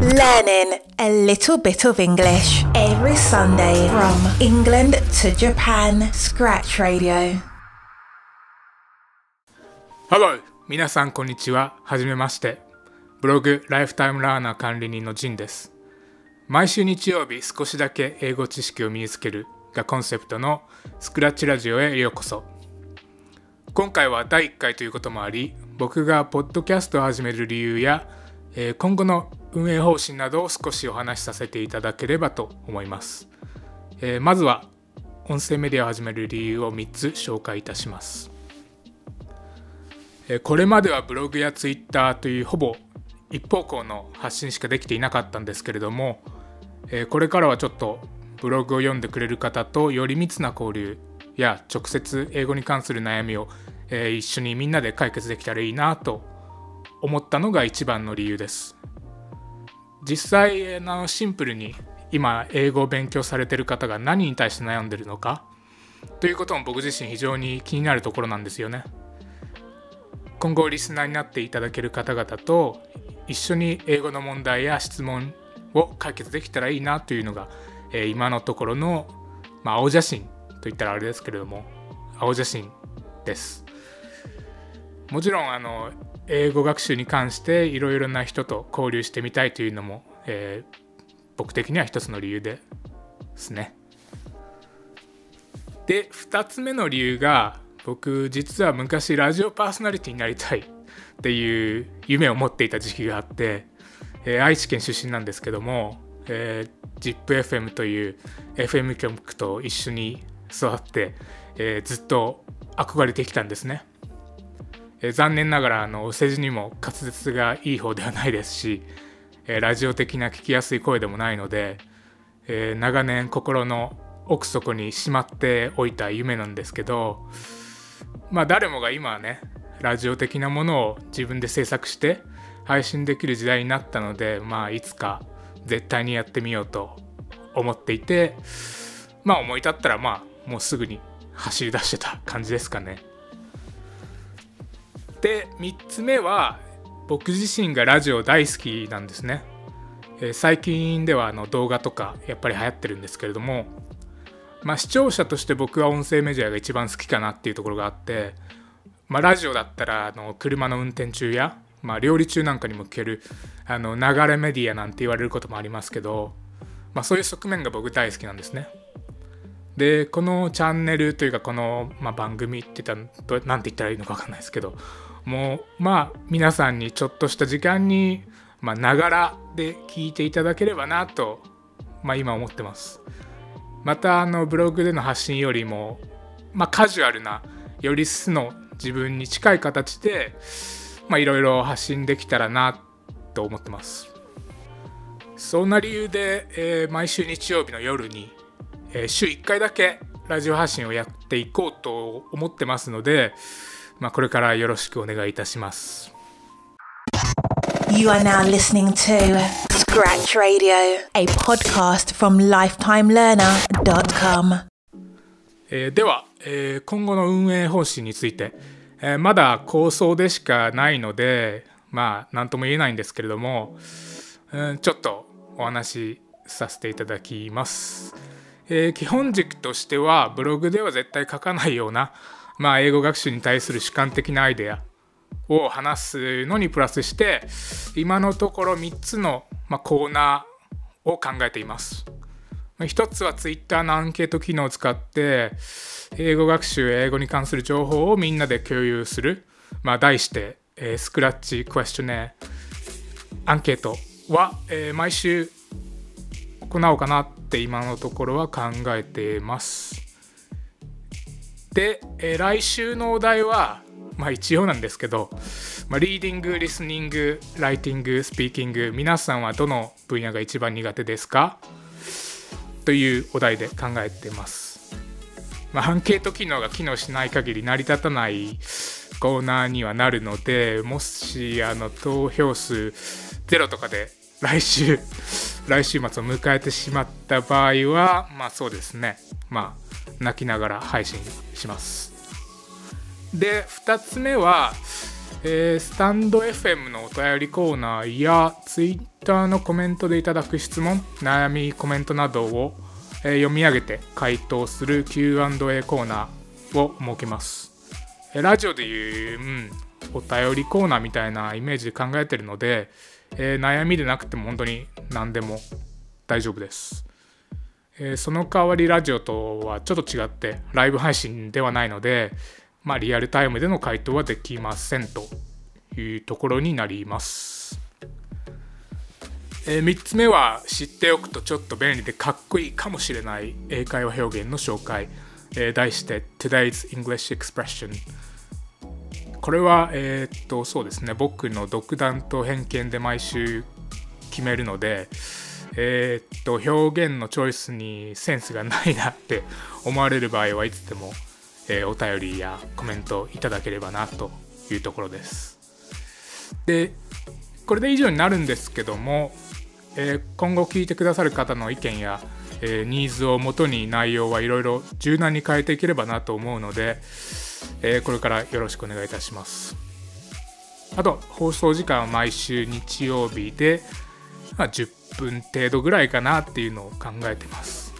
Learning a little bit of English every Sunday from England to Japan. Scratch Radio. Hello! 皆さんこんにちは。はじめまして。ブログライフタイムラーナー管理人のジンです。毎週日曜日少しだけ英語知識を身につけるがコンセプトのスクラッチラジオへようこそ。今回は第1回ということもあり、僕がポッドキャストを始める理由や、え今後の運営方針などを少しお話しさせていただければと思います。えまずは音声メディアを始める理由を3つ紹介いたします。えーこれまではブログやツイッターというほぼ一方向の発信しかできていなかったんですけれども、えーこれからはちょっとブログを読んでくれる方とより密な交流や直接英語に関する悩みを、えー一緒にみんなで解決できたらいいなと思ったのが一番の理由です。実際のシンプルに今英語を勉強されてる方が何に対して悩んでるのかということも僕自身非常に気になるところなんですよね。今後リスナーになっていただける方々と一緒に英語の問題や質問を解決できたらいいなというのが、え今のところの、ま、青写真といったらあれですけれども青写真です。もちろんあの英語学習に関していろいろな人と交流してみたいというのも、えー僕的には一つの理由ですね。で2つ目の理由が僕実は昔ラジオパーソナリティになりたいっていう夢を持っていた時期があって、えー愛知県出身なんですけども、えー、ZIPFM という FM 局と一緒に育って、えーずっと憧れてきたんですね、え残念ながらあのお世辞にも滑舌がいい方ではないですし、えラジオ的な聞きやすい声でもないので、え長年心の奥底にしまっておいた夢なんですけどまあ誰もが今はねラジオ的なものを自分で制作して配信できる時代になったのでまあいつか絶対にやってみようと思っていてまあ思い立ったらまあもうすぐに走り出してた感じですかね。で3つ目は僕自身がラジオ大好きなんですね。えー最近ではあの動画とかやっぱり流行ってるんですけれどもまあ、視聴者として僕は音声メディアが一番好きかなっていうところがあって、まあ、ラジオだったらあの車の運転中や、まあ、料理中なんかにも聞けるあの流れメディアなんて言われることもありますけど、まあ、そういう側面が僕大好きなんですね。でこのチャンネルというかこの、まあ、番組って言ったらどなんて言ったらいいのか分かんないですけどもうまあ皆さんにちょっとした時間にまながらで聞いていただければなと、まあ、今思ってます。またあのブログでの発信よりも、まあ、カジュアルなより素の自分に近い形でまあいろいろ発信できたらなと思ってますそんな理由で、えー毎週日曜日の夜に、えー週1回だけラジオ発信をやっていこうと思ってますので、まあ、これからよろしくお願いいたします You are now listening to Scratch Radio, a podcast from lifetimelearner.com. えーでは、えー今後の運営方針について、えーまだ構想でしかないのでまあ何とも言えないんですけれども、うんちょっとお話しさせていただきます、えー基本軸としてはブログでは絶対書かないような、まあ、英語学習に対する主観的なアイデアを話すのにプラスして今のところ3つの、まあ、コーナーを考えています。まあ一つは Twitter のアンケート機能を使って英語学習英語に関する情報をみんなで共有する、まあ、題して、えースクラッチクエスチョネアンケートは、えー毎週行おうかなって今のところは考えています。で、えー来週のお題はまあ一応なんですけど、まあ、リーディング、リスニング、ライティング、スピーキング皆さんはどの分野が一番苦手ですか？というお題で考えてます。まあ、アンケート機能が機能しない限り成り立たないコーナーにはなるのでもしあの投票数ゼロとかで来週来週末を迎えてしまった場合はまあそうですねまあ泣きながら配信します。で2つ目はえー、スタンド FM のお便りコーナーや Twitter のコメントでいただく質問悩みコメントなどを、えー、読み上げて回答する Q&A コーナーを設けます、えー、ラジオでいう、うん、お便りコーナーみたいなイメージで考えてるので、え悩みでなくても本当に何でも大丈夫ですえー、その代わりラジオとはちょっと違ってライブ配信ではないので、まあ、リアルタイムでの回答はできませんというところになります。えー、3つ目は知っておくとちょっと便利でかっこいいかもしれない英会話表現の紹介、えー、題して Today's English Expression これはえー、っとそうですね。僕の独断と偏見で毎週決めるのでえー、っと表現のチョイスにセンスがないなって思われる場合はいつでも、えー、お便りやコメントいただければなというところです。でこれで以上になるんですけども、えー、今後聞いてくださる方の意見や、え、ニーズをもとに内容はいろいろ柔軟に変えていければなと思うので、え、これからよろしくお願いいたします。あと放送時間は毎週日曜日で、まあ、10分程度ぐらいかなっていうのを考えてます。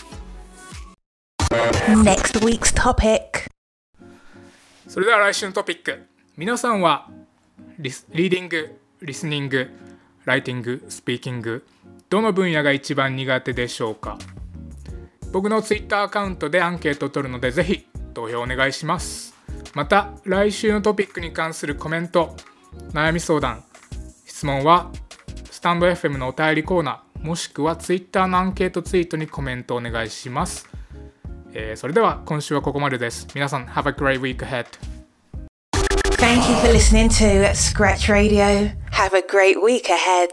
Next week's topic. それでは来週のトピック。皆さんはリリーディング、リスニング、ライティング、スピーキングどの分野が一番苦手でしょうか？僕の Twitter アカウントでアンケートを取るのでぜひ投票お願いします。また来週のトピックに関するコメント悩み相談質問はスタンド FM のお便りコーナーもしくは Twitter のアンケートツイートにコメントお願いします、えー、それでは今週はここまでです皆さん Have a great week ahead Thank you for listening to Scratch Radio. Have a great week ahead.